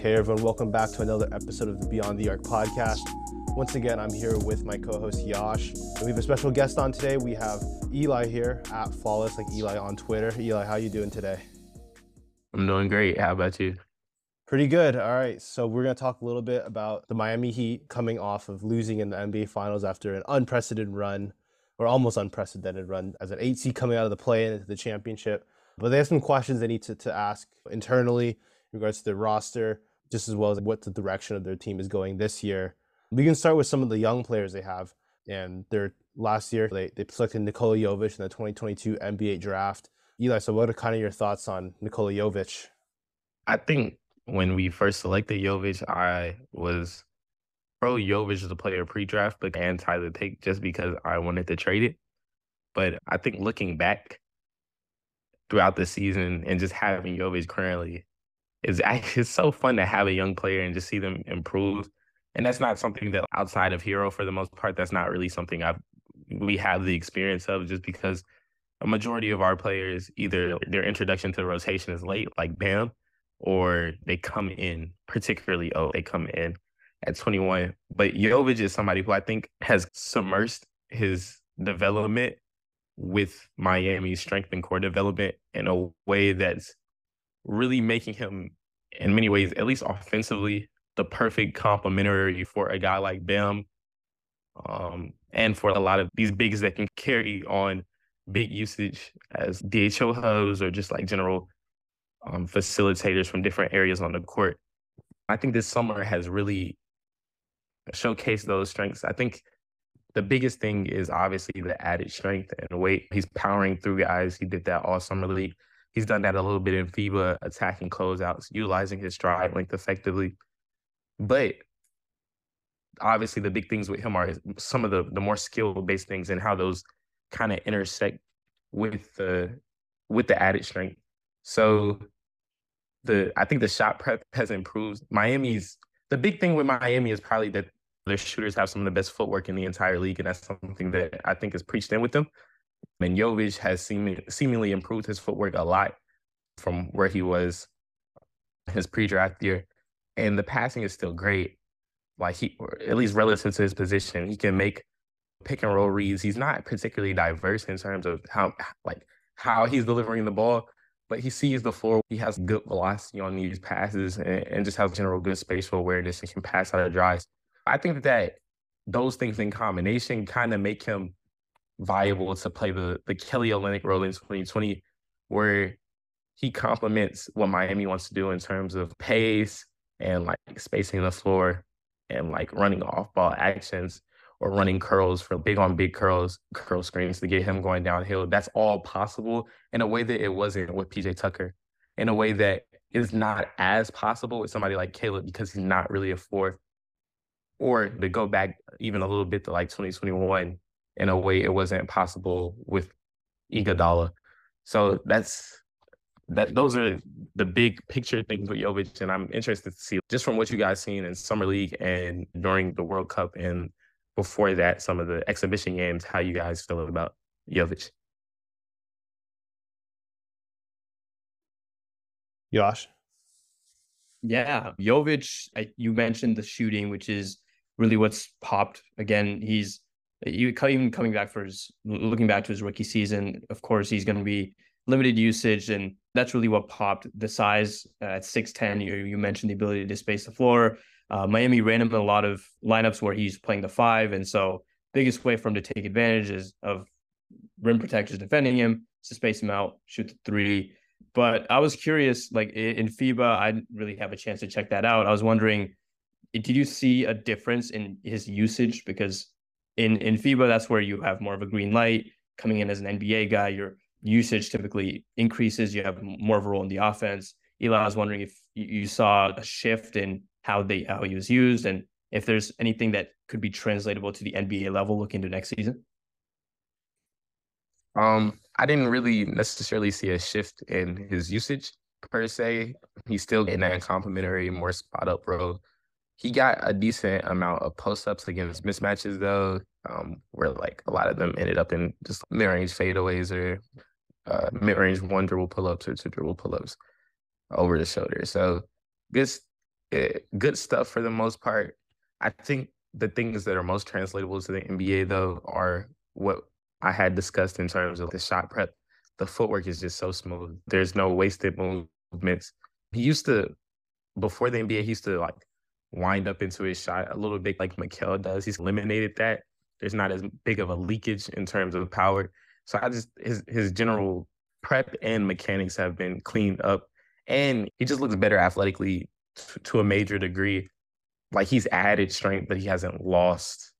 Hey everyone, welcome back to another episode of the Beyond the Arc podcast. Once again, I'm here with my co-host Yash. And we have a special guest on today. We have Eli here at Flawless, like Eli on Twitter. Eli, how are you doing today? I'm doing great. How about you? Pretty good. All right. So we're going to talk a little bit about the Miami Heat coming off of losing in the NBA Finals after an unprecedented run, or almost unprecedented run, as an eight seed coming out of the play into the championship. But they have some questions they need to, to ask internally in regards to their roster, just as well as what the direction of their team is going this year. We can start with some of the young players they have. And their last year, they, they selected Nikola Jovic in the 2022 NBA draft. Eli, so what are kind of your thoughts on Nikola Jovic? I think when we first selected Jovic, I was pro Jovic as a player pre-draft, but anti the pick just because I wanted to trade it. But I think looking back throughout the season and just having Jovic currently is it's so fun to have a young player and just see them improve. And that's not something that outside of Herro, for the most part, that's not really something I we have the experience of just because a majority of our players either their introduction to the rotation is late, like Bam, or they come in particularly oh they come in at 21. But Jovic is somebody who I think has submersed his development with Miami's strength and core development in a way that's really making him, in many ways, at least offensively, the perfect complementary for a guy like Bam. Um, and for a lot of these bigs that can carry on big usage as DHO hubs or just like general um, facilitators from different areas on the court. I think this summer has really showcased those strengths. I think the biggest thing is obviously the added strength and weight. He's powering through guys. He did that all summer league. He's done that a little bit in FIBA, attacking closeouts, utilizing his stride length effectively. But obviously, the big things with him are some of the the more skill based things and how those kind of intersect with the with the added strength. So the I think the shot prep has improved. Miami's the big thing with Miami is probably that their shooters have some of the best footwork in the entire league, and that's something that I think is preached in with them. And Jovic has seeming, seemingly improved his footwork a lot from where he was his pre-draft year. And the passing is still great. Like he, at least relative to his position, he can make pick and roll reads. He's not particularly diverse in terms of how, like, how he's delivering the ball, but he sees the floor. He has good velocity on these passes and, and just has general good spatial awareness and can pass out of drives. I think that those things in combination kind of make him viable to play the the Kelly Olynyk role in 2020, where he complements what Miami wants to do in terms of pace and like spacing the floor and like running off ball actions or running curls for big on big curls, curl screens to get him going downhill. That's all possible in a way that it wasn't with PJ Tucker, in a way that is not as possible with somebody like Caleb because he's not really a fourth. Or to go back even a little bit to like 2021, in a way it wasn't possible with Iguodala. So that's that those are the big picture things with Jovic, and I'm interested to see just from what you guys seen in summer league and during the World Cup and before that, some of the exhibition games, how you guys feel about Jovic. Josh. Yeah, Jovic. I, you mentioned the shooting, which is really what's popped. Again, he's you even coming back for his looking back to his rookie season, of course he's going to be limited usage, and that's really what popped the size uh, at six ten. You you mentioned the ability to space the floor. Uh, Miami ran him in a lot of lineups where he's playing the five, and so biggest way for him to take advantage is of rim protectors defending him to space him out, shoot the three. But I was curious, like in FIBA, I didn't really have a chance to check that out. I was wondering, did you see a difference in his usage? Because in in FIBA, that's where you have more of a green light coming in as an NBA guy. Your usage typically increases. You have more of a role in the offense. Eli, I was wondering if you saw a shift in how they how he was used, and if there's anything that could be translatable to the NBA level looking to next season. Um, I didn't really necessarily see a shift in his usage per se. He's still in that complimentary, more spot up role he got a decent amount of post ups against mismatches though, um, where like a lot of them ended up in just mid range fadeaways or uh, mid range one dribble pull ups or two dribble pull ups over the shoulder. So good eh, good stuff for the most part. I think the things that are most translatable to the NBA though are what I had discussed in terms of the shot prep. The footwork is just so smooth. There's no wasted movements. He used to before the NBA, he used to like wind up into his shot a little bit like Mikal does. He's eliminated that. There's not as big of a leakage in terms of power. So I just his his general prep and mechanics have been cleaned up, and he just looks better athletically to, to a major degree. Like he's added strength, but he hasn't lost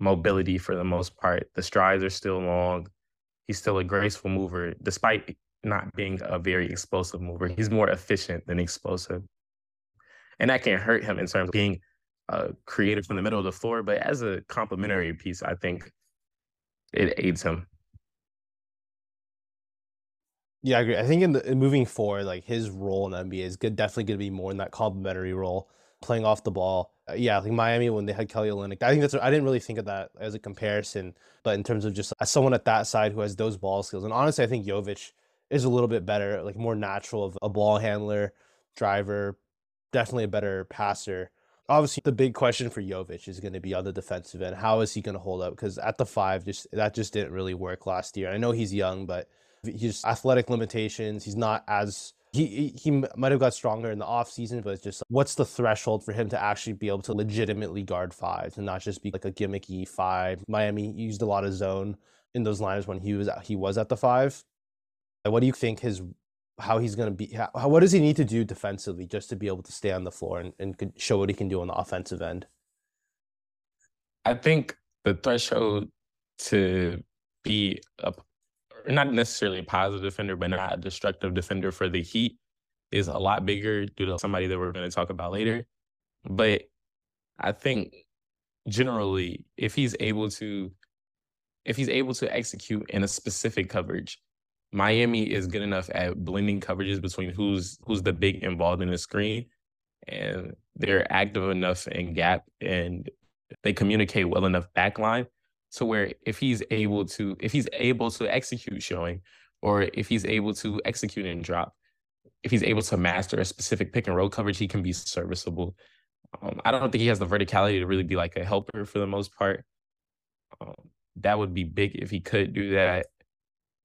mobility for the most part. The strides are still long. He's still a graceful mover, despite not being a very explosive mover. He's more efficient than explosive and that can hurt him in terms of being uh, creative from the middle of the floor. But as a complementary piece, I think it aids him. Yeah, I agree. I think in, the, in moving forward, like his role in NBA is good, definitely going to be more in that complementary role, playing off the ball. Uh, yeah, like Miami when they had Kelly Olynyk, I think that's. I didn't really think of that as a comparison, but in terms of just as someone at that side who has those ball skills, and honestly, I think Jovic is a little bit better, like more natural of a ball handler, driver, definitely a better passer. Obviously, the big question for Jovic is going to be on the defensive end. How is he going to hold up? Because at the five, just that just didn't really work last year. I know he's young, but he's athletic limitations. He's not as he he might have got stronger in the off season, but it's just what's the threshold for him to actually be able to legitimately guard fives and not just be like a gimmicky five. Miami used a lot of zone in those lines when he was he was at the five. What do you think his how he's going to be how, what does he need to do defensively just to be able to stay on the floor and, and show what he can do on the offensive end? I think the threshold to be a not necessarily a positive defender but not a destructive defender for the heat is a lot bigger due to somebody that we're going to talk about later. But i think generally if he's able to if he's able to execute in a specific coverage Miami is good enough at blending coverages between who's who's the big involved in the screen, and they're active enough in gap and they communicate well enough backline to where if he's able to if he's able to execute showing or if he's able to execute and drop if he's able to master a specific pick and roll coverage he can be serviceable. Um, i don't think he has the verticality to really be like a helper for the most part. Um, that would be big if he could do that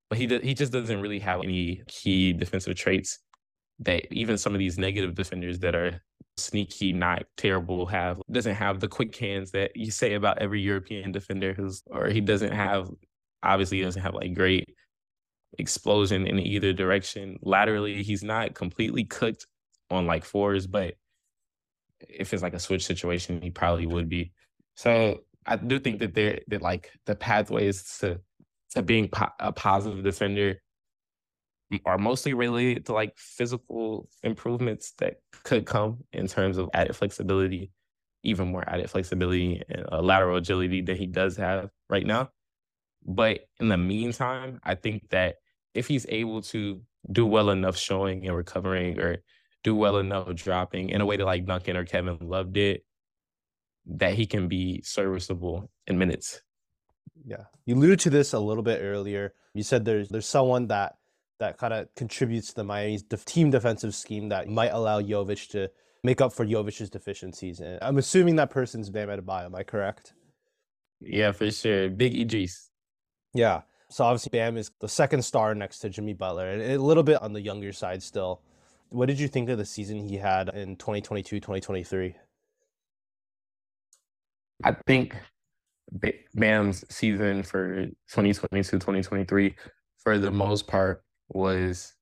but he he just doesn't really have any key defensive traits that even some of these negative defenders that are sneaky, not terrible, have doesn't have the quick hands that you say about every European defender who's or he doesn't have obviously he doesn't have like great explosion in either direction. Laterally, he's not completely cooked on like fours, but if it's like a switch situation, he probably would be. So I do think that there that like the pathways to to being po- a positive defender are mostly related to like physical improvements that could come in terms of added flexibility, even more added flexibility and uh, lateral agility that he does have right now. But in the meantime, I think that if he's able to do well enough showing and recovering or do well enough dropping in a way that like Duncan or Kevin Love did, that he can be serviceable in minutes. Yeah, you alluded to this a little bit earlier. You said there's there's someone that that kind of contributes to the Miami's team defensive scheme that might allow Jovic to make up for Jovic's deficiencies. And I'm assuming that person's Bam Adebayo. Am I correct? Yeah, for sure. Big Idris. Yeah. So obviously Bam is the second star next to Jimmy Butler and a little bit on the younger side still. What did you think of the season he had in 2022, 2023? I think Bam's season for 2022 2023, for the most part, was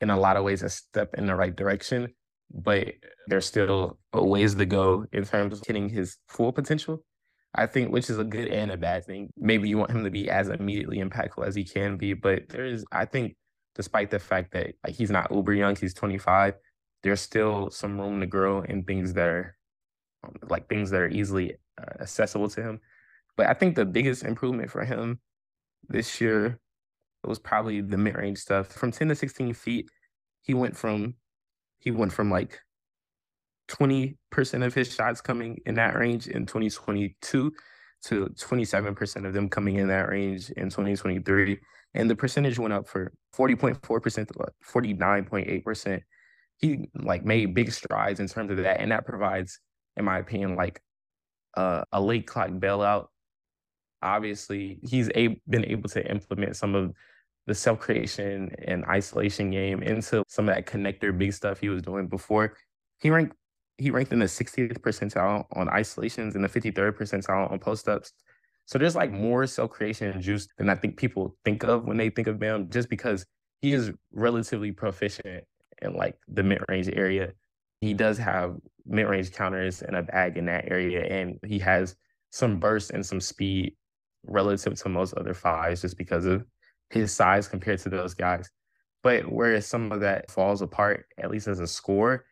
in a lot of ways a step in the right direction, but there's still a ways to go in terms of hitting his full potential. I think, which is a good and a bad thing. Maybe you want him to be as immediately impactful as he can be, but there is, I think, despite the fact that like he's not uber young, he's 25, there's still some room to grow in things that are um, like things that are easily uh, accessible to him. But I think the biggest improvement for him this year was probably the mid range stuff. From 10 to 16 feet, he went from he went from like 20% of his shots coming in that range in 2022 to 27% of them coming in that range in 2023. And the percentage went up for 40.4% to 49.8%. he like made big strides in terms of that, and that provides, in my opinion, like uh, a late clock bailout. Obviously, he's a- been able to implement some of the self creation and isolation game into some of that connector big stuff he was doing before. He ranked he ranked in the 60th percentile on isolations and the 53rd percentile on post ups. So there's like more self creation juice than I think people think of when they think of Bam, just because he is relatively proficient in like the mid range area. He does have mid range counters and a bag in that area, and he has some burst and some speed relative to most other fives just because of his size compared to those guys. But whereas some of that falls apart, at least as a score,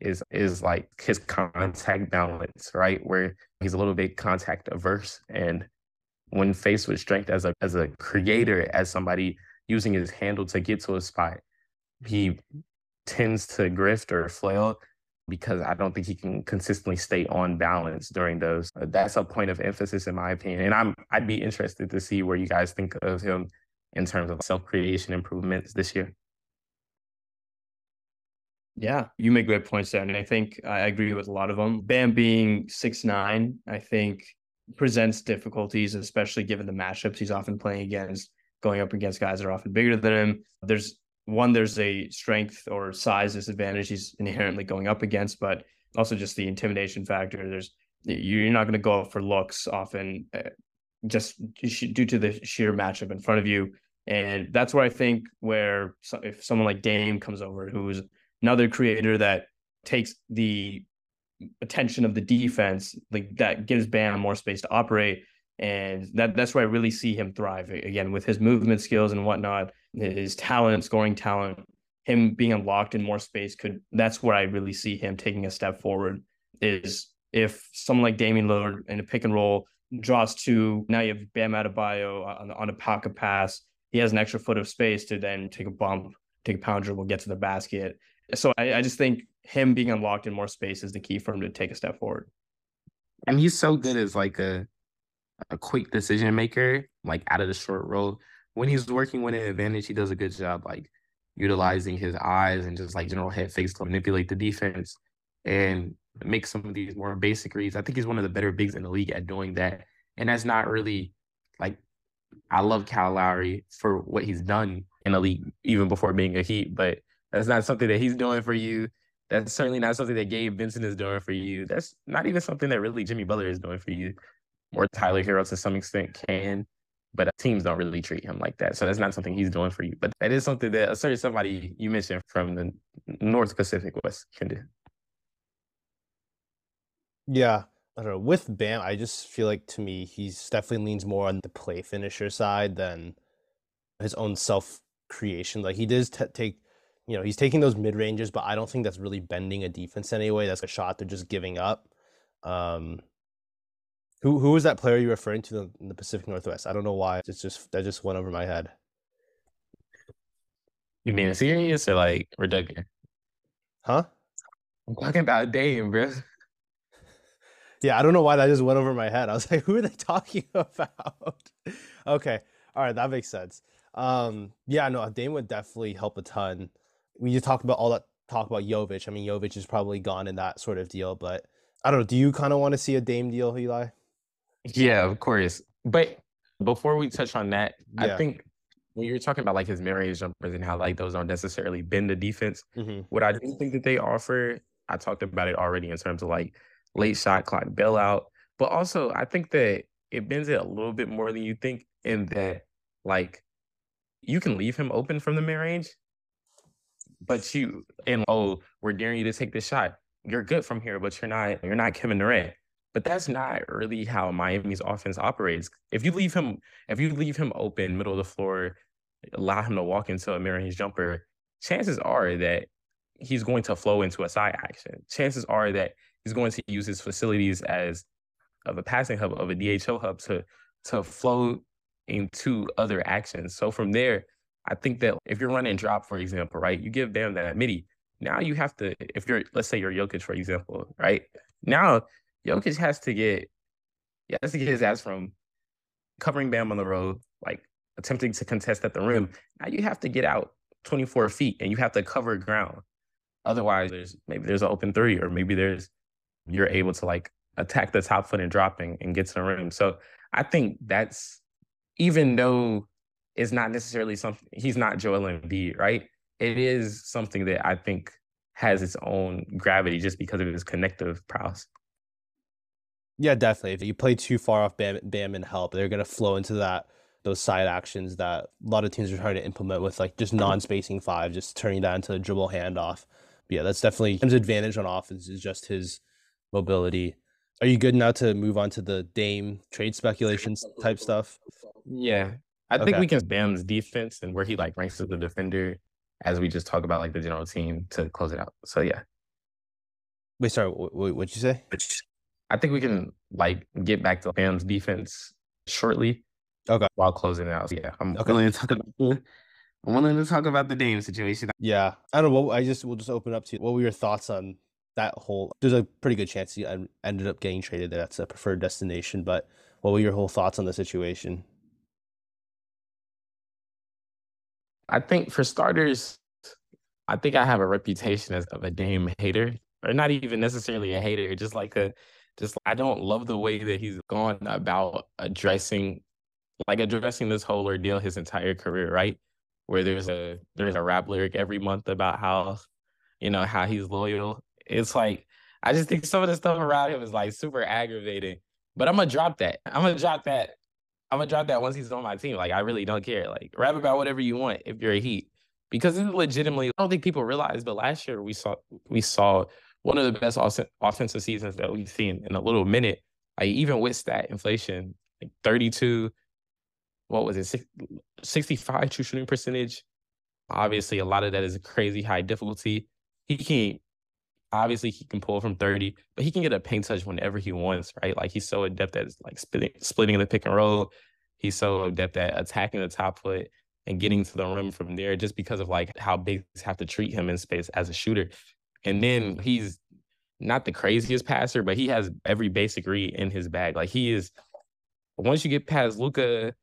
is is like his contact balance, right? Where he's a little bit contact averse. And when faced with strength as a as a creator, as somebody using his handle to get to a spot, he tends to grift or flail because I don't think he can consistently stay on balance during those. Uh, that's a point of emphasis in my opinion. And I'm I'd be interested to see where you guys think of him in terms of self creation improvements this year. Yeah, you make great points there. And I think I agree with a lot of them. Bam being six nine, I think presents difficulties, especially given the matchups he's often playing against, going up against guys that are often bigger than him. There's one, there's a strength or size disadvantage he's inherently going up against, but also just the intimidation factor. There's you're not going to go for looks often, uh, just due to the sheer matchup in front of you. And that's where I think where if someone like Dame comes over, who's another creator that takes the attention of the defense, like that gives Bam more space to operate. And that that's where I really see him thrive again with his movement skills and whatnot, his talent, scoring talent, him being unlocked in more space could that's where I really see him taking a step forward. Is if someone like Damian Lillard in a pick and roll draws two, now you have Bam Adebayo on, on a pocket pass. He has an extra foot of space to then take a bump, take a pound dribble, get to the basket. So I, I just think him being unlocked in more space is the key for him to take a step forward. And he's so good as like a a quick decision maker, like out of the short roll. When he's working with an advantage, he does a good job like utilizing his eyes and just like general head fakes to manipulate the defense and make some of these more basic reads. I think he's one of the better bigs in the league at doing that. And that's not really like I love Kyle Lowry for what he's done in the league, even before being a Heat, but that's not something that he's doing for you. That's certainly not something that Gabe Vincent is doing for you. That's not even something that really Jimmy Butler is doing for you. Or Tyler Herro to some extent can, but teams don't really treat him like that. So that's not something he's doing for you. But that is something that a certain somebody you mentioned from the North Pacific West can do. Yeah. I don't know. With Bam, I just feel like to me, he's definitely leans more on the play finisher side than his own self creation. Like he does t- take you know, he's taking those mid ranges, but I don't think that's really bending a defense anyway. That's a shot they're just giving up. Um, who who was that player you referring to in the Pacific Northwest? I don't know why. It's just that just went over my head. You mean serious or like redundant? Huh? I'm talking about Dame, bro. Yeah, I don't know why that just went over my head. I was like, who are they talking about? okay. All right, that makes sense. Um, yeah, no, Dame would definitely help a ton we just talked about all that talk about Jovic. I mean, Jovic is probably gone in that sort of deal, but I don't know. Do you kind of want to see a Dame deal, Eli? Yeah, of course. But before we touch on that, yeah. I think when you're talking about like his marriage jumpers and how like those don't necessarily bend the defense, mm-hmm. what I do think that they offer, I talked about it already in terms of like late shot clock bailout, but also I think that it bends it a little bit more than you think in that like you can leave him open from the mid range but you and oh, we're daring you to take this shot. You're good from here, but you're not you're not Kevin Durant. But that's not really how Miami's offense operates. If you leave him, if you leave him open, middle of the floor, allow him to walk into a mid-range jumper, chances are that he's going to flow into a side action. Chances are that he's going to use his facilities as of a passing hub, of a DHO hub to to flow into other actions. So from there, I think that if you're running drop, for example, right, you give them that midi. Now you have to, if you're, let's say you're Jokic, for example, right? Now Jokic has to get, he has to get his ass from covering Bam on the road, like attempting to contest at the rim. Now you have to get out 24 feet and you have to cover ground. Otherwise, there's maybe there's an open three, or maybe there's you're able to like attack the top foot and dropping and get to the rim. So I think that's even though it's not necessarily something he's not Joel Embiid, right? It is something that I think has its own gravity just because of his connective prowess. Yeah, definitely. If you play too far off Bam, Bam and help, they're gonna flow into that those side actions that a lot of teams are trying to implement with like just mm-hmm. non-spacing five, just turning that into a dribble handoff. But yeah, that's definitely his advantage on offense is just his mobility. Are you good now to move on to the Dame trade speculations type stuff? Yeah. I think we can Bam's defense and where he like ranks as a defender as we just talk about like the general team to close it out. So yeah. Wait, sorry, what, what'd you say? I think we can like get back to Bam's defense shortly. Okay. While closing it out. Yeah. I'm Okay. willing to talk about I'm willing to talk about the Dame situation. Yeah, I don't know. What I just we'll just open up to you. What were your thoughts on that whole? There's a pretty good chance he ended up getting traded. there. That's a preferred destination. But what were your whole thoughts on the situation? I think for starters, I think I have a reputation as of a Dame hater, or not even necessarily a hater, just like a just I don't love the way that he's gone about addressing like addressing this whole ordeal his entire career, right? Where there's a there's a rap lyric every month about how, you know, how he's loyal. It's like I just think some of the stuff around him is like super aggravating. But I'm gonna drop that. I'm gonna drop that. I'm gonna drop that once he's on my team. Like I really don't care. Like rap about whatever you want if you're a Heat, because it's legitimately. I don't think people realize, but last year we saw we saw one of the best offensive seasons that we've seen in a little minute. Like even with stat inflation, like 32, what was it, 65 true shooting percentage. Obviously, a lot of that is a crazy high difficulty. He can obviously he can pull from 30, but he can get a paint touch whenever he wants, right? Like he's so adept at like splitting splitting the pick and roll. He's so adept at attacking the top foot and getting to the rim from there just because of like how bigs have to treat him in space as a shooter. And then he's not the craziest passer, but he has every basic read in his bag. Like he is once you get past Luka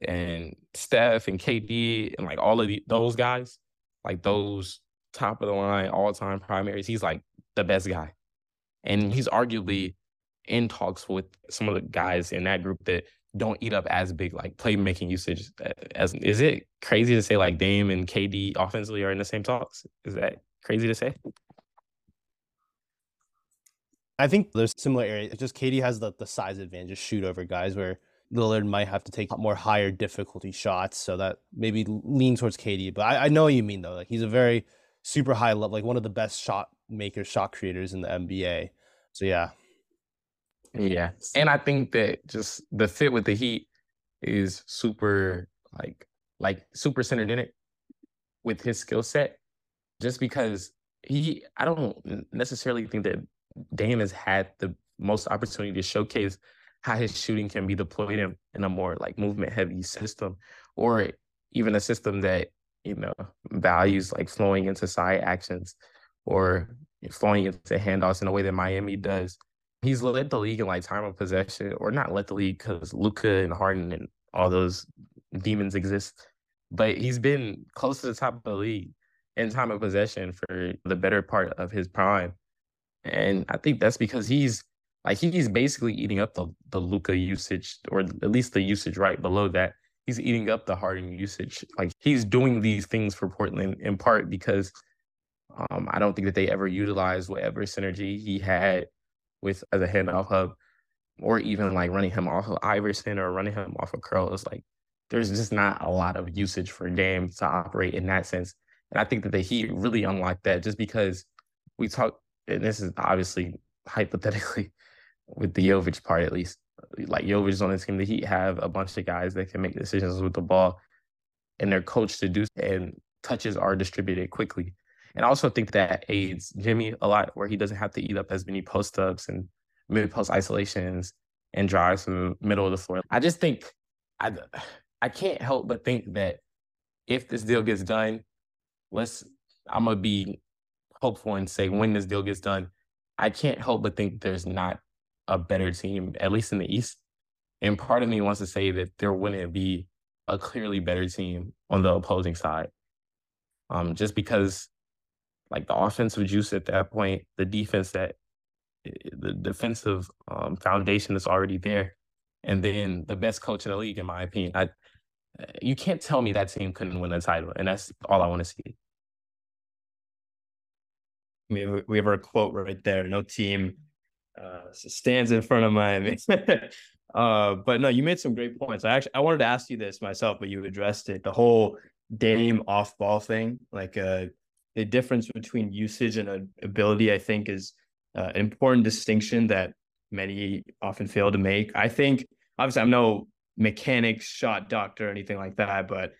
and Steph and KD and like all of the, those guys, like those top of the line all time primaries. He's like the best guy. And he's arguably in talks with some of the guys in that group that don't eat up as big like playmaking usage as is it crazy to say like Dame and KD offensively are in the same talks? Is that crazy to say? I think there's similar areas. Just KD has the, the size advantage, shoot over guys where Lillard might have to take more higher difficulty shots. So that maybe lean towards KD. But I, I know what you mean though. Like he's a very super high level, like one of the best shot makers, shot creators in the NBA. So yeah. Yeah. And I think that just the fit with the Heat is super like like super synergetic with his skill set. Just because he I don't necessarily think that Dame has had the most opportunity to showcase how his shooting can be deployed in, in a more like movement heavy system or even a system that you know, values like flowing into side actions or flowing into handoffs in a way that Miami does. He's led the league in like time of possession, or not led the league because Luka and Harden and all those demons exist. But he's been close to the top of the league in time of possession for the better part of his prime. And I think that's because he's like he's basically eating up the the Luka usage, or at least the usage right below that he's eating up the Harden usage. Like he's doing these things for Portland in part because um, I don't think that they ever utilized whatever synergy he had with as a handoff hub, or even like running him off of Iverson or running him off of Curl. Curls. Like there's just not a lot of usage for Dame to operate in that sense. And I think that the Heat really unlocked that just because we talk, and this is obviously hypothetically with the Jovic part at least, like Jovic on the team, the Heat have a bunch of guys that can make decisions with the ball, and they're coached to do. And touches are distributed quickly. And I also think that aids Jimmy a lot, where he doesn't have to eat up as many post ups and mid post isolations and drives from the middle of the floor. I just think I I can't help but think that if this deal gets done, let's I'm gonna be hopeful and say when this deal gets done, I can't help but think there's not a better team, at least in the East. And part of me wants to say that there wouldn't be a clearly better team on the opposing side. Um, just because like the offensive juice at that point, the defense that the defensive um, foundation is already there, and then the best coach in the league, in my opinion. I you can't tell me that team couldn't win a title, and that's all I want to see. We have, we have our quote right there. No team uh, stands in front of Miami. uh, but no, you made some great points. I actually I wanted to ask you this myself, but you addressed it. The whole Dame off ball thing, like uh, the difference between usage and ability, I think is uh, an important distinction that many often fail to make. I think obviously I'm no mechanics shot doctor or anything like that, but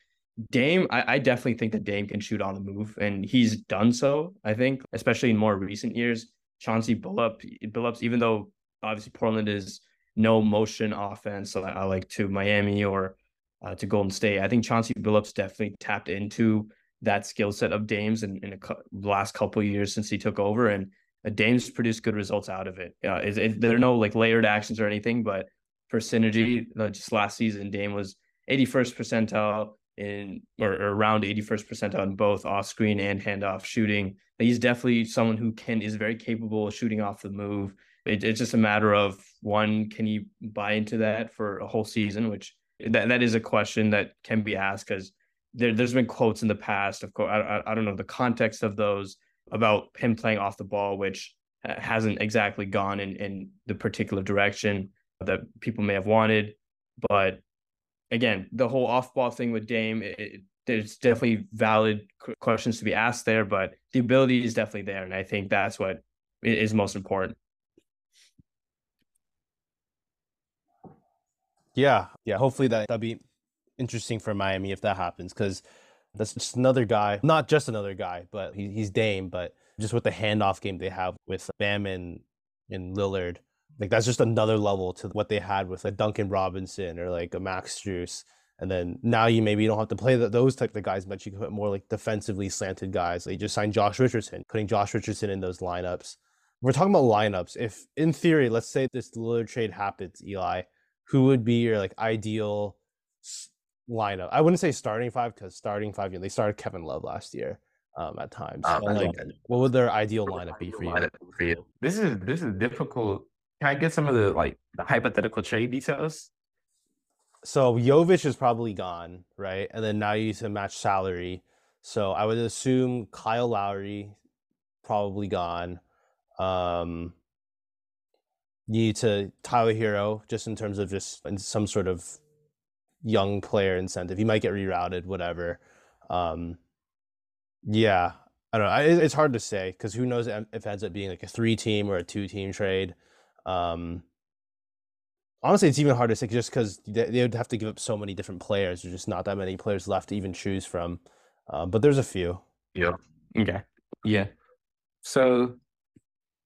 Dame, I, I, definitely think that Dame can shoot on the move, and he's done so. I think, especially in more recent years, Chauncey Billup, Billups, even though obviously Portland is no motion offense, so I like to Miami or uh, to Golden State. I think Chauncey Billups definitely tapped into that skill set of Dame's in, in the last couple years since he took over, and uh, Dame's produced good results out of it. Uh, there are no like layered actions or anything, but for synergy, uh, just last season, Dame was 81st percentile in or, or around 81st percentile on both off screen and handoff shooting. He's definitely someone who can is very capable of shooting off the move. It, it's just a matter of one, can you buy into that for a whole season? Which that that is a question that can be asked because there there's been quotes in the past. Of course, I, I I don't know the context of those about him playing off the ball, which hasn't exactly gone in in the particular direction that people may have wanted. But again, the whole off ball thing with Dame, it, it, there's definitely valid questions to be asked there, but the ability is definitely there. And I think that's what is most important. Yeah. Yeah. Hopefully that, that'll be interesting for Miami if that happens because that's just another guy, not just another guy, but he, he's Dame, but just with the handoff game they have with Bam and, and Lillard like that's just another level to what they had with a Duncan Robinson or like a Max Strus. And then now you maybe don't have to play the, those type of guys, but you can put more like defensively slanted guys. Like just signed Josh Richardson, putting Josh Richardson in those lineups. We're talking about lineups. If in theory, let's say this Lillard trade happens, Eli, who would be your like ideal lineup? I wouldn't say starting five because starting five, you know, they started Kevin Love last year um, at times. Um, like, what would their ideal lineup be for you? for you? This is this is difficult can I get some of the like the hypothetical trade details? So Jovic is probably gone, right? And then now you need to match salary. So I would assume Kyle Lowry probably gone. Um, you need to Tyler Herro just in terms of just some sort of young player incentive. He might get rerouted, whatever. Um, yeah, I don't know. it's hard to say because who knows if it ends up being like a three team or a two team trade. Um, honestly, it's even harder to say just because they, they, would have to give up so many different players. There's just not that many players left to even choose from. Um, but there's a few. Yeah. Okay. Yeah. So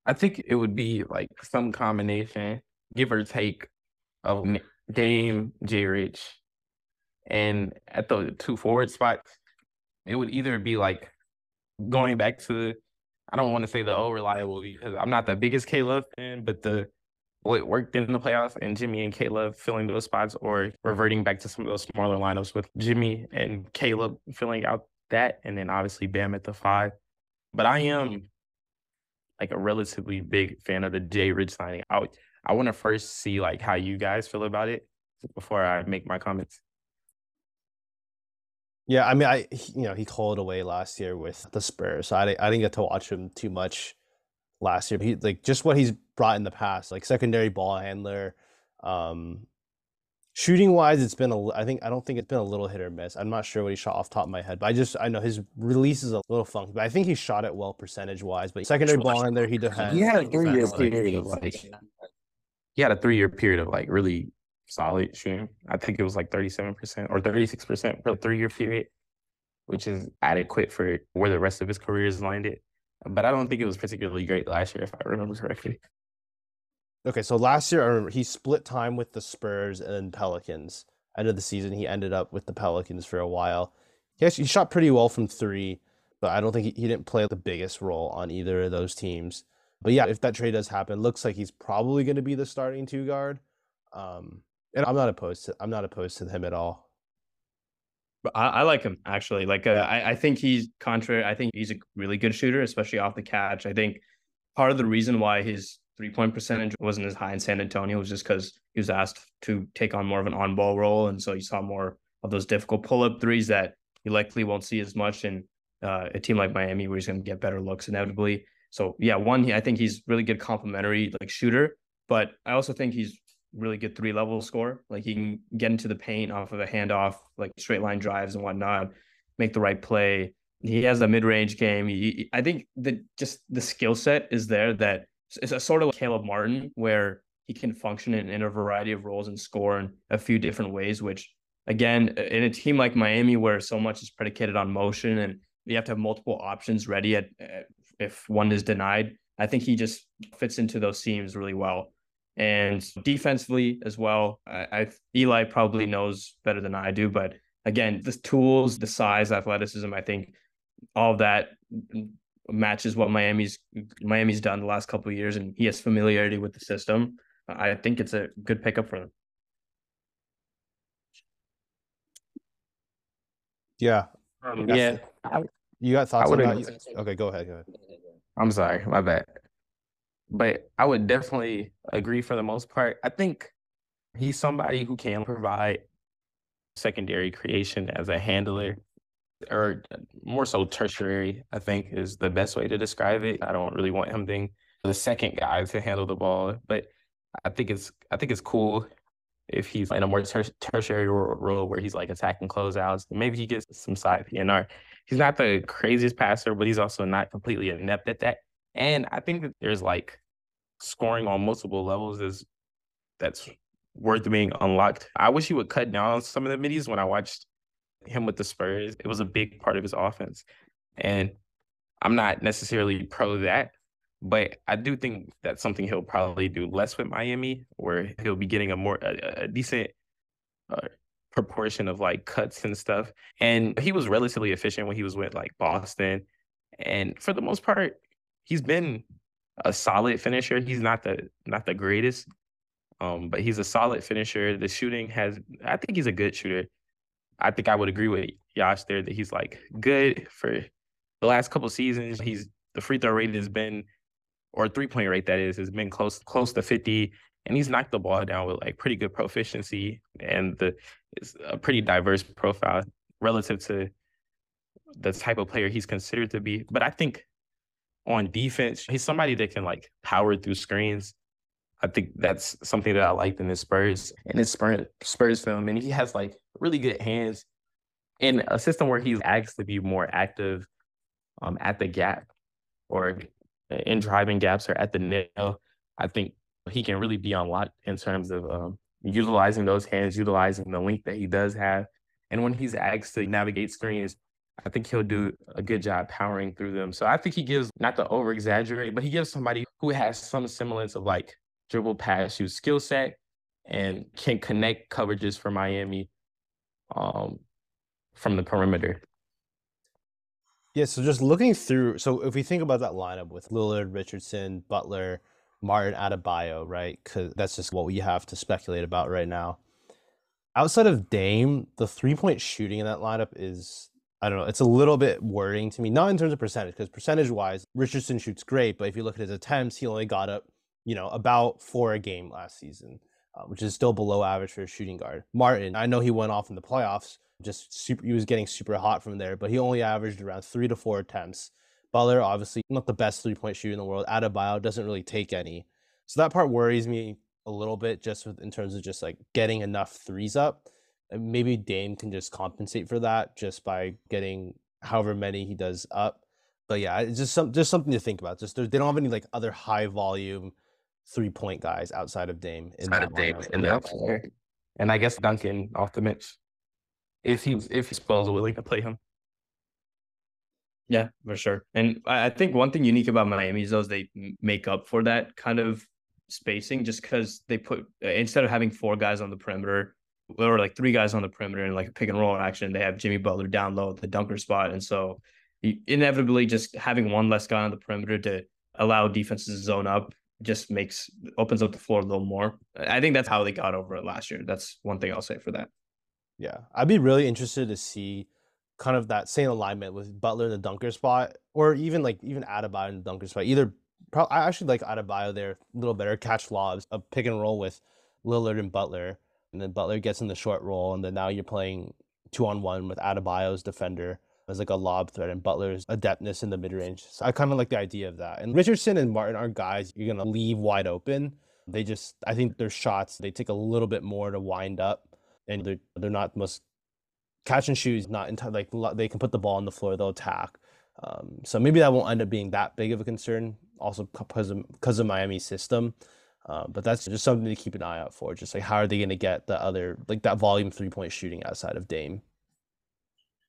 I think it would be like some combination, give or take, of Dame, J Rich, and at the two forward spots, it would either be like going back to I don't want to say the oh reliable because I'm not the biggest Caleb fan, but the what worked in the playoffs and Jimmy and Caleb filling those spots or reverting back to some of those smaller lineups with Jimmy and Caleb filling out that and then obviously Bam at the five. But I am like a relatively big fan of the J Rich signing. I I want to first see like how you guys feel about it before I make my comments. Yeah, I mean, I you know he called away last year with the Spurs, so I I didn't get to watch him too much last year. He like just what he's brought in the past, like secondary ball handler, um, shooting wise, it's been a I think I don't think it's been a little hit or miss. I'm not sure what he shot off top of my head, but I just I know his release is a little funky, but I think he shot it well percentage wise. But secondary ball handler, he had he had a three year period of like he had a three year period of like really solid shooting. I think it was like 37% or 36% for a three year period, which is adequate for where the rest of his career is landed. But I don't think it was particularly great last year, if I remember correctly. Okay, so last year I remember he split time with the Spurs and Pelicans. End of the season, he ended up with the Pelicans for a while. He actually shot pretty well from three, but I don't think he, he didn't play the biggest role on either of those teams. But yeah, if that trade does happen, looks like he's probably going to be the starting two guard. Um, and I'm not opposed to I'm not opposed to him at all. I, I like him actually. Like uh, I, I think he's contrary. I think he's a really good shooter, especially off the catch. I think part of the reason why his three point percentage wasn't as high in San Antonio was just because he was asked to take on more of an on ball role, and so you saw more of those difficult pull up threes that you likely won't see as much in uh, a team like Miami, where he's going to get better looks inevitably. So yeah, one, I think he's really good complementary like shooter, but I also think he's really good three level score. Like he can get into the paint off of a handoff, like straight line drives and whatnot, make the right play. He has a mid range game. He, I think that just the skill set is there that it's a sort of like Caleb Martin where he can function in, in a variety of roles and score in a few different ways, which again, in a team like Miami where so much is predicated on motion and you have to have multiple options ready at, at if one is denied. I think he just fits into those seams really well. And defensively as well, I, I Eli probably knows better than I do, but again, the tools, the size, athleticism, I think all that matches what Miami's Miami's done the last couple of years, and he has familiarity with the system. I think it's a good pickup for them. Yeah. Um, yeah. You got thoughts on that? Okay, go ahead. Go ahead. I'm sorry, my bad. But I would definitely agree for the most part. I think he's somebody who can provide secondary creation as a handler or more so tertiary, I think is the best way to describe it. I don't really want him being the second guy to handle the ball, but I think it's I think it's cool if he's in a more ter- tertiary role where he's like attacking closeouts. Maybe he gets some side PNR. He's not the craziest passer, but he's also not completely inept at that. And I think that there's like scoring on multiple levels is that's worth being unlocked. I wish he would cut down on some of the middies when I watched him with the Spurs. It was a big part of his offense. And I'm not necessarily pro that, but I do think that's something he'll probably do less with Miami, where he'll be getting a more a, a decent uh, proportion of like cuts and stuff. And he was relatively efficient when he was with like Boston, and for the most part, he's been a solid finisher. He's not the not the greatest, um, but he's a solid finisher. The shooting has, I think he's a good shooter. I think I would agree with Yash there that he's like good for the last couple seasons. He's the free throw rate has been or three point rate that is has been close close to 50 and he's knocked the ball down with like pretty good proficiency and the it's a pretty diverse profile relative to the type of player he's considered to be but i think on defense he's somebody that can like power through screens i think that's something that i liked in his spurs in his spurs, spurs film and he has like really good hands in a system where he's asked to be more active um, at the gap or in driving gaps or at the nail, I think he can really be unlocked in terms of um, utilizing those hands, utilizing the length that he does have. And when he's asked to navigate screens, I think he'll do a good job powering through them. So I think he gives, not to over exaggerate, but he gives somebody who has some semblance of like dribble pass shoot skill set and can connect coverages for Miami um, from the perimeter. Yeah, so just looking through, so if we think about that lineup with Lillard, Richardson, Butler, Martin, Adebayo, right? Because that's just what we have to speculate about right now. Outside of Dame, the three point shooting in that lineup is, I don't know, it's a little bit worrying to me. Not in terms of percentage, because percentage wise, Richardson shoots great, but if you look at his attempts, he only got up, you know, about four a game last season, uh, which is still below average for a shooting guard. Martin, I know he went off in the playoffs, just super, he was getting super hot from there, but he only averaged around three to four attempts. Butler, obviously, not the best three point shooter in the world. Adebayo doesn't really take any. So that part worries me a little bit just with, in terms of just like getting enough threes up. And maybe Dame can just compensate for that just by getting however many he does up. But yeah, it's just some just something to think about. Just they don't have any like other high volume three point guys outside of Dame. In outside of Dame in that And I guess Duncan off the bench if he if Spurs willing to play him. Yeah, for sure. And I think one thing unique about Miami is those they make up for that kind of spacing just because they put uh, instead of having four guys on the perimeter or like three guys on the perimeter and like a pick and roll action, they have Jimmy Butler down low at the dunker spot. And so inevitably just having one less guy on the perimeter to allow defenses to zone up just makes opens up the floor a little more. I think that's how they got over it last year. That's one thing I'll say for that. Yeah, I'd be really interested to see kind of that same alignment with Butler in the dunker spot, or even like even Adebayo in the dunker spot. Either, I actually like Adebayo there a little better. Catch lobs, a pick and roll with Lillard and Butler, and then Butler gets in the short roll, and then now you're playing two on one with Adebayo's defender as like a lob threat and Butler's adeptness in the mid range. So I kind of like the idea of that. And Richardson and Martin are guys you're gonna leave wide open. They just I think their shots they take a little bit more to wind up, and they're they're not most catch and shoot not entirely like they can put the ball on the floor, they'll attack. Um, so maybe that won't end up being that big of a concern. Also because of because of Miami's system. Uh, but that's just something to keep an eye out for. Just like how are they going to get the other like that volume three point shooting outside of Dame?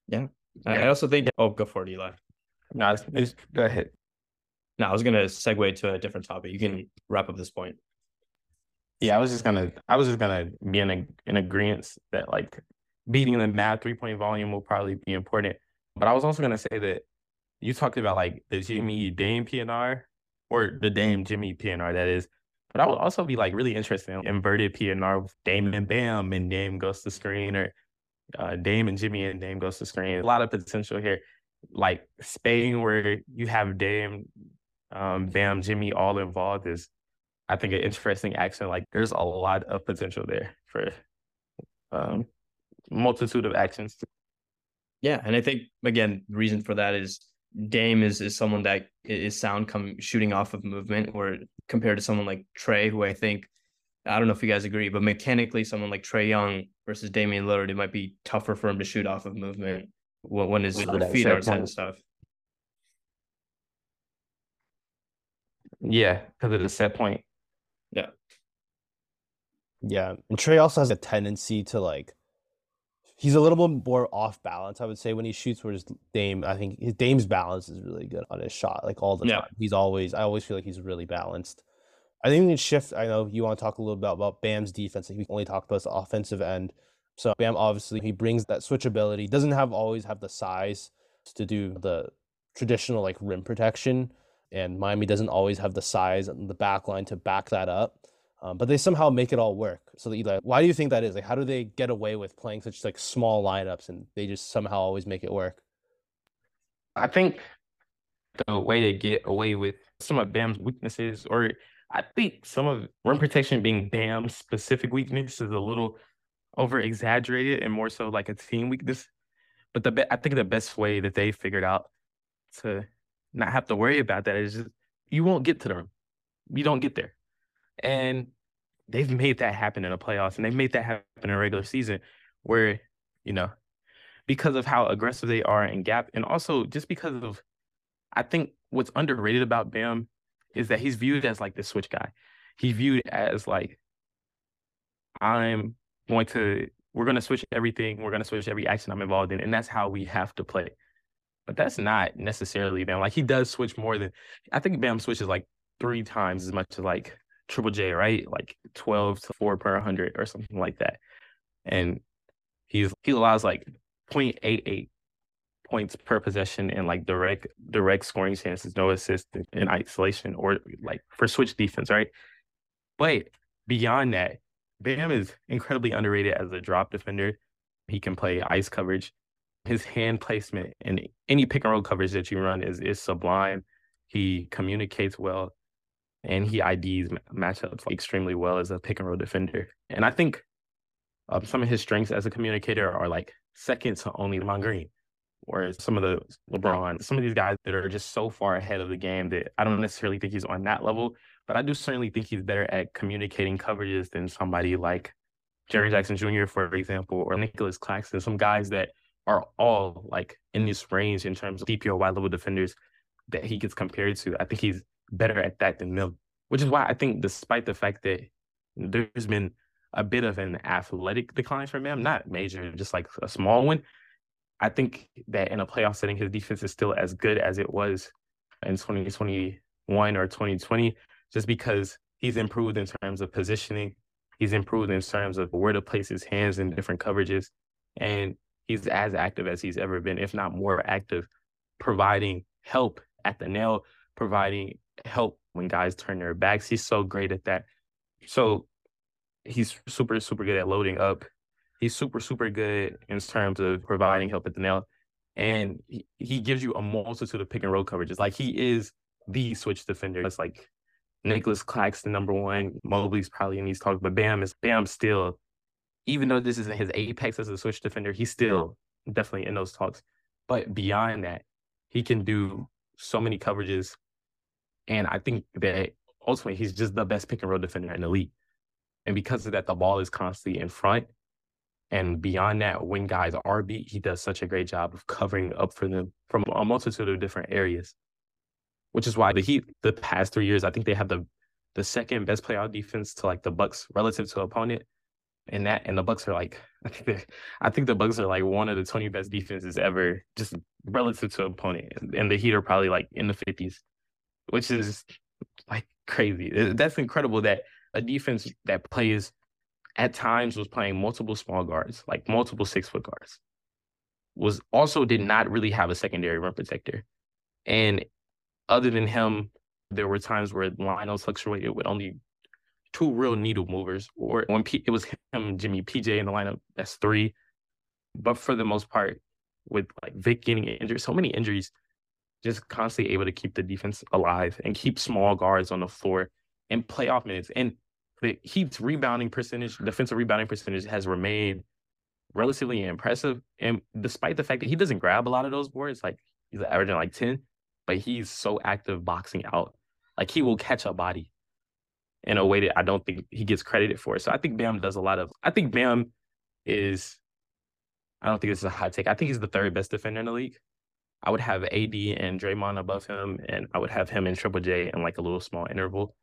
Yeah, I also think. Oh, go for it, Eli. No, it's, it's, go ahead. No, I was gonna segue to a different topic. You can wrap up this point. Yeah, I was just gonna, I was just gonna be in a, in agreement that like beating the mad three point volume will probably be important. But I was also gonna say that you talked about like the Jimmy Dame PNR or the Dame Jimmy PNR that is. But I would also be like really interested in inverted PNR with Dame and Bam and Dame goes to screen or uh, Dame and Jimmy and Dame goes to screen. A lot of potential here. Like Spain, where you have Dame, um, Bam, Jimmy all involved is, I think, an interesting action. Like there's a lot of potential there for um, multitude of actions. Yeah, and I think again, the reason for that is Dame is is someone that is sound come shooting off of movement, or compared to someone like Trae, who I think I don't know if you guys agree, but mechanically, someone like Trae Young versus Damian Lillard, it might be tougher for him to shoot off of movement when his feet are set and stuff. Yeah, because of the set point. Yeah. Yeah. And Trae also has a tendency to like he's a little bit more off balance, I would say, when he shoots. Whereas Dame, I think his Dame's balance is really good on his shot, like all the yeah. time. He's always, I always feel like he's really balanced. I think we can shift. I know you want to talk a little bit about, about Bam's defense. Like we only talked about the offensive end. So Bam obviously he brings that switchability. Doesn't have always have the size to do the traditional like rim protection, and Miami doesn't always have the size and the back line to back that up. Um, but they somehow make it all work. So Eli, why do you think that is? Like, how do they get away with playing such like small lineups and they just somehow always make it work? I think the way they get away with some of Bam's weaknesses, or I think some of rim protection being Bam's specific weakness, is a little over exaggerated and more so like a team weakness. But the I think the best way that they figured out to not have to worry about that is just you won't get to the rim. You don't get there. And they've made that happen in the playoffs and they've made that happen in a regular season where, you know, because of how aggressive they are in gap and also just because of I think what's underrated about Bam is that he's viewed as like the switch guy. He's viewed as like I'm going to we're going to switch everything. We're going to switch every action I'm involved in, and that's how we have to play. But that's not necessarily Bam. Like he does switch more than I think Bam switches like three times as much as like Triple J, right? Like 12 to 4 per 100 or something like that. And he's he allows like 0.88 points per possession and like direct direct scoring chances, no assist in isolation or like for switch defense, right? But beyond that, Bam is incredibly underrated as a drop defender. He can play ice coverage. His hand placement and any pick and roll coverage that you run is is sublime. He communicates well and he IDs matchups extremely well as a pick and roll defender. And I think um, some of his strengths as a communicator are like second to only Lon Green, whereas some of the LeBron, some of these guys that are just so far ahead of the game that I don't necessarily think he's on that level, but I do certainly think he's better at communicating coverages than somebody like Jaren Jackson Jr., for example, or Nicholas Claxton, some guys that are all like in this range in terms of DPOY level defenders that he gets compared to. I think he's better at that than them, which is why I think, despite the fact that there's been a bit of an athletic decline for him, not major, just like a small one. I think that in a playoff setting, his defense is still as good as it was in 2021 or 2020, just because he's improved in terms of positioning. He's improved in terms of where to place his hands in different coverages. And he's as active as he's ever been, if not more active, providing help at the nail, providing help when guys turn their backs. He's so great at that. So mm. he's super, super good at loading up He's super, super good in terms of providing help at the nail. And he, he gives you a multitude of pick and roll coverages. Like he is the switch defender. It's like Nicholas Claxton, number one. Mobley's probably in these talks, but Bam is Bam still, even though this isn't his apex as a switch defender, he's still definitely in those talks. But beyond that, he can do so many coverages. And I think that ultimately he's just the best pick and roll defender in the league. And because of that, the ball is constantly in front. And beyond that, when guys are beat, he does such a great job of covering up for them from a multitude of different areas. Which is why the Heat, the past three years, I think they have the the second best playoff defense to like the Bucks relative to opponent. And that and the Bucks are like I think I think the Bucks are like one of the 20 best defenses ever, just relative to opponent. And the Heat are probably like in the 50s, which is like crazy. That's incredible that a defense that plays at times was playing multiple small guards, like multiple six foot guards, was also did not really have a secondary rim protector. And other than him, there were times where Lionel fluctuated with only two real needle movers, or when P- it was him, Jimmy, PJ in the lineup, that's three. But for the most part, with like Vic getting injured, so many injuries, just constantly able to keep the defense alive and keep small guards on the floor and playoff minutes. And the Heat's rebounding percentage, defensive rebounding percentage has remained relatively impressive. And despite the fact that he doesn't grab a lot of those boards, like he's averaging like 10, but he's so active boxing out. Like he will catch a body in a way that I don't think he gets credited for. So I think Bam does a lot of I think Bam is I don't think this is a hot take. I think he's the third best defender in the league. I would have AD and Draymond above him, and I would have him and Triple J in like a little small interval.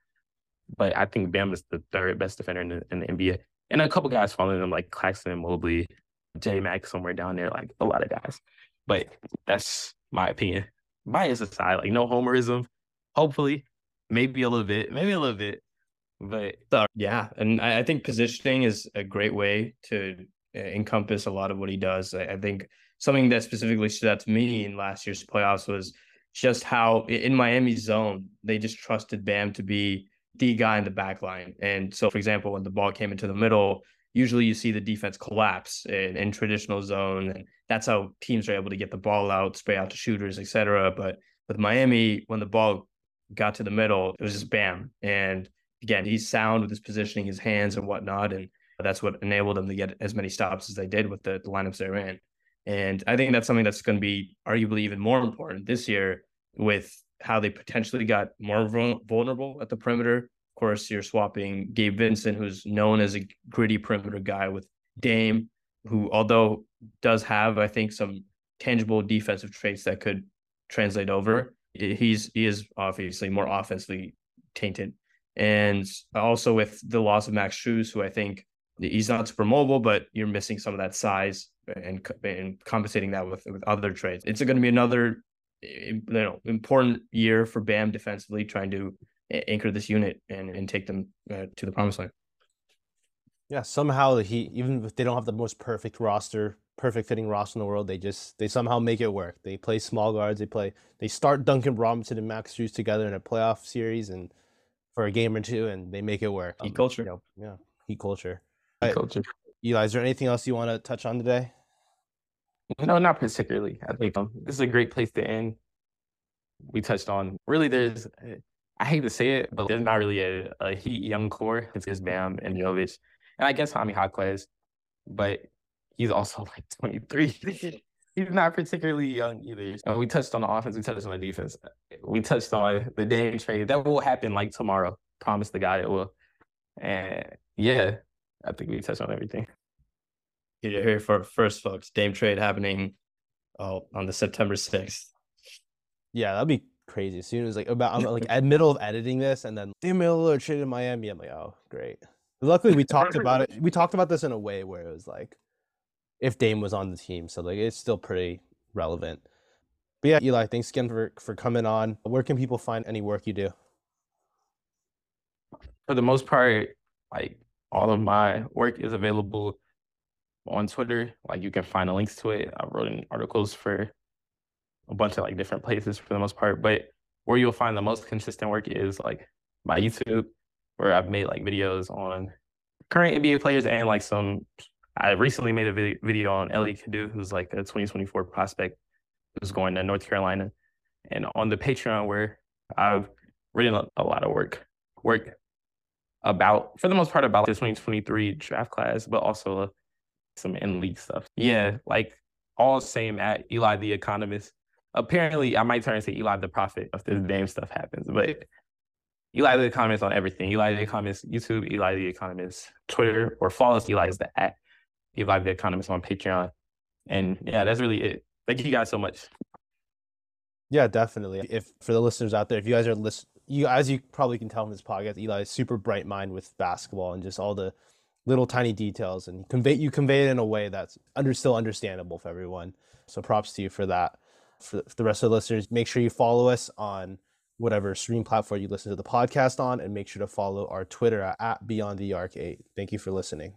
But I think Bam is the third best defender in the, in the NBA. And a couple guys following him, like Claxton Mobley, J Mac somewhere down there, like a lot of guys. But that's my opinion. Bias aside, like no homerism. Hopefully, maybe a little bit, maybe a little bit. But yeah, and I, I think positioning is a great way to uh, encompass a lot of what he does. I, I think something that specifically stood out to me in last year's playoffs was just how in Miami's zone they just trusted Bam to be the guy in the back line. And so, for example, when the ball came into the middle, usually you see the defense collapse in, in traditional zone. And that's how teams are able to get the ball out, spray out to shooters, etc. But with Miami, when the ball got to the middle, it was just bam. And again, he's sound with his positioning, his hands and whatnot. And that's what enabled them to get as many stops as they did with the, the lineups they ran. And I think that's something that's going to be arguably even more important this year with how they potentially got more vulnerable at the perimeter. Of course, you're swapping Gabe Vincent, who's known as a gritty perimeter guy, with Dame, who, although does have, I think, some tangible defensive traits that could translate over, he's he is obviously more offensively tainted. And also with the loss of Max Strus, who I think he's not super mobile, but you're missing some of that size and, and compensating that with with other trades. It's going to be another you know important year for Bam defensively, trying to anchor this unit and and take them uh, to the promised land. Yeah, somehow he even if they don't have the most perfect roster, perfect fitting roster in the world, they just they somehow make it work. They play small guards. They play they start Duncan Robinson and Max Strus together in a playoff series and for a game or two, and they make it work. Heat um, culture. You know, yeah, heat culture. Heat culture. Eli, is there anything else you want to touch on today? No, not particularly. I think um, this is a great place to end. We touched on really. There's, I hate to say it, but there's not really a, a Heat young core. It's just Bam and Jovic, and I guess Jaime Jaquez, but he's also like 23. he's not particularly young either. And we touched on the offense. We touched on the defense. We touched on the Dame trade. That will happen like tomorrow. Promise the guy it will. And yeah, I think we touched on everything you hear for first, folks. Dame trade happening oh, on the September 6th. Yeah, that'd be crazy. As soon as like about I'm like at middle of editing this and then Dame Lillard traded Miami. I'm like, oh great. Luckily we talked about it. We talked about this in a way where it was like if Dame was on the team. So like it's still pretty relevant. But yeah, Eli, thanks again for for coming on. Where can people find any work you do? For the most part, like all of my work is available on Twitter. Like you can find the links to it. I've written articles for a bunch of like different places for the most part. But where you'll find the most consistent work is like my YouTube, where I've made like videos on current NBA players and like some I recently made a video on Ellie Cadeau, who's like a 2024 prospect who's going to North Carolina, and on the Patreon where I've written a lot of work work about, for the most part, about the 2023 draft class, but also some in league stuff. Yeah, like all same at Eli the Economist. Apparently, I might turn into Eli the Prophet if this damn stuff happens, but Eli the Economist on everything. Eli the Economist YouTube, Eli the Economist Twitter, or follow us. Eli is the at Eli the Economist on Patreon. And yeah, that's really it. Thank you guys so much. Yeah, definitely. If for the listeners out there, if you guys are listen, you as you probably can tell from this podcast, Eli is super bright mind with basketball and just all the little tiny details, and convey you convey it in a way that's under still understandable for everyone. So props to you for that. For the rest of the listeners, make sure you follow us on whatever stream platform you listen to the podcast on, and make sure to follow our Twitter at, at Beyond the Arc Eight. Thank you for listening.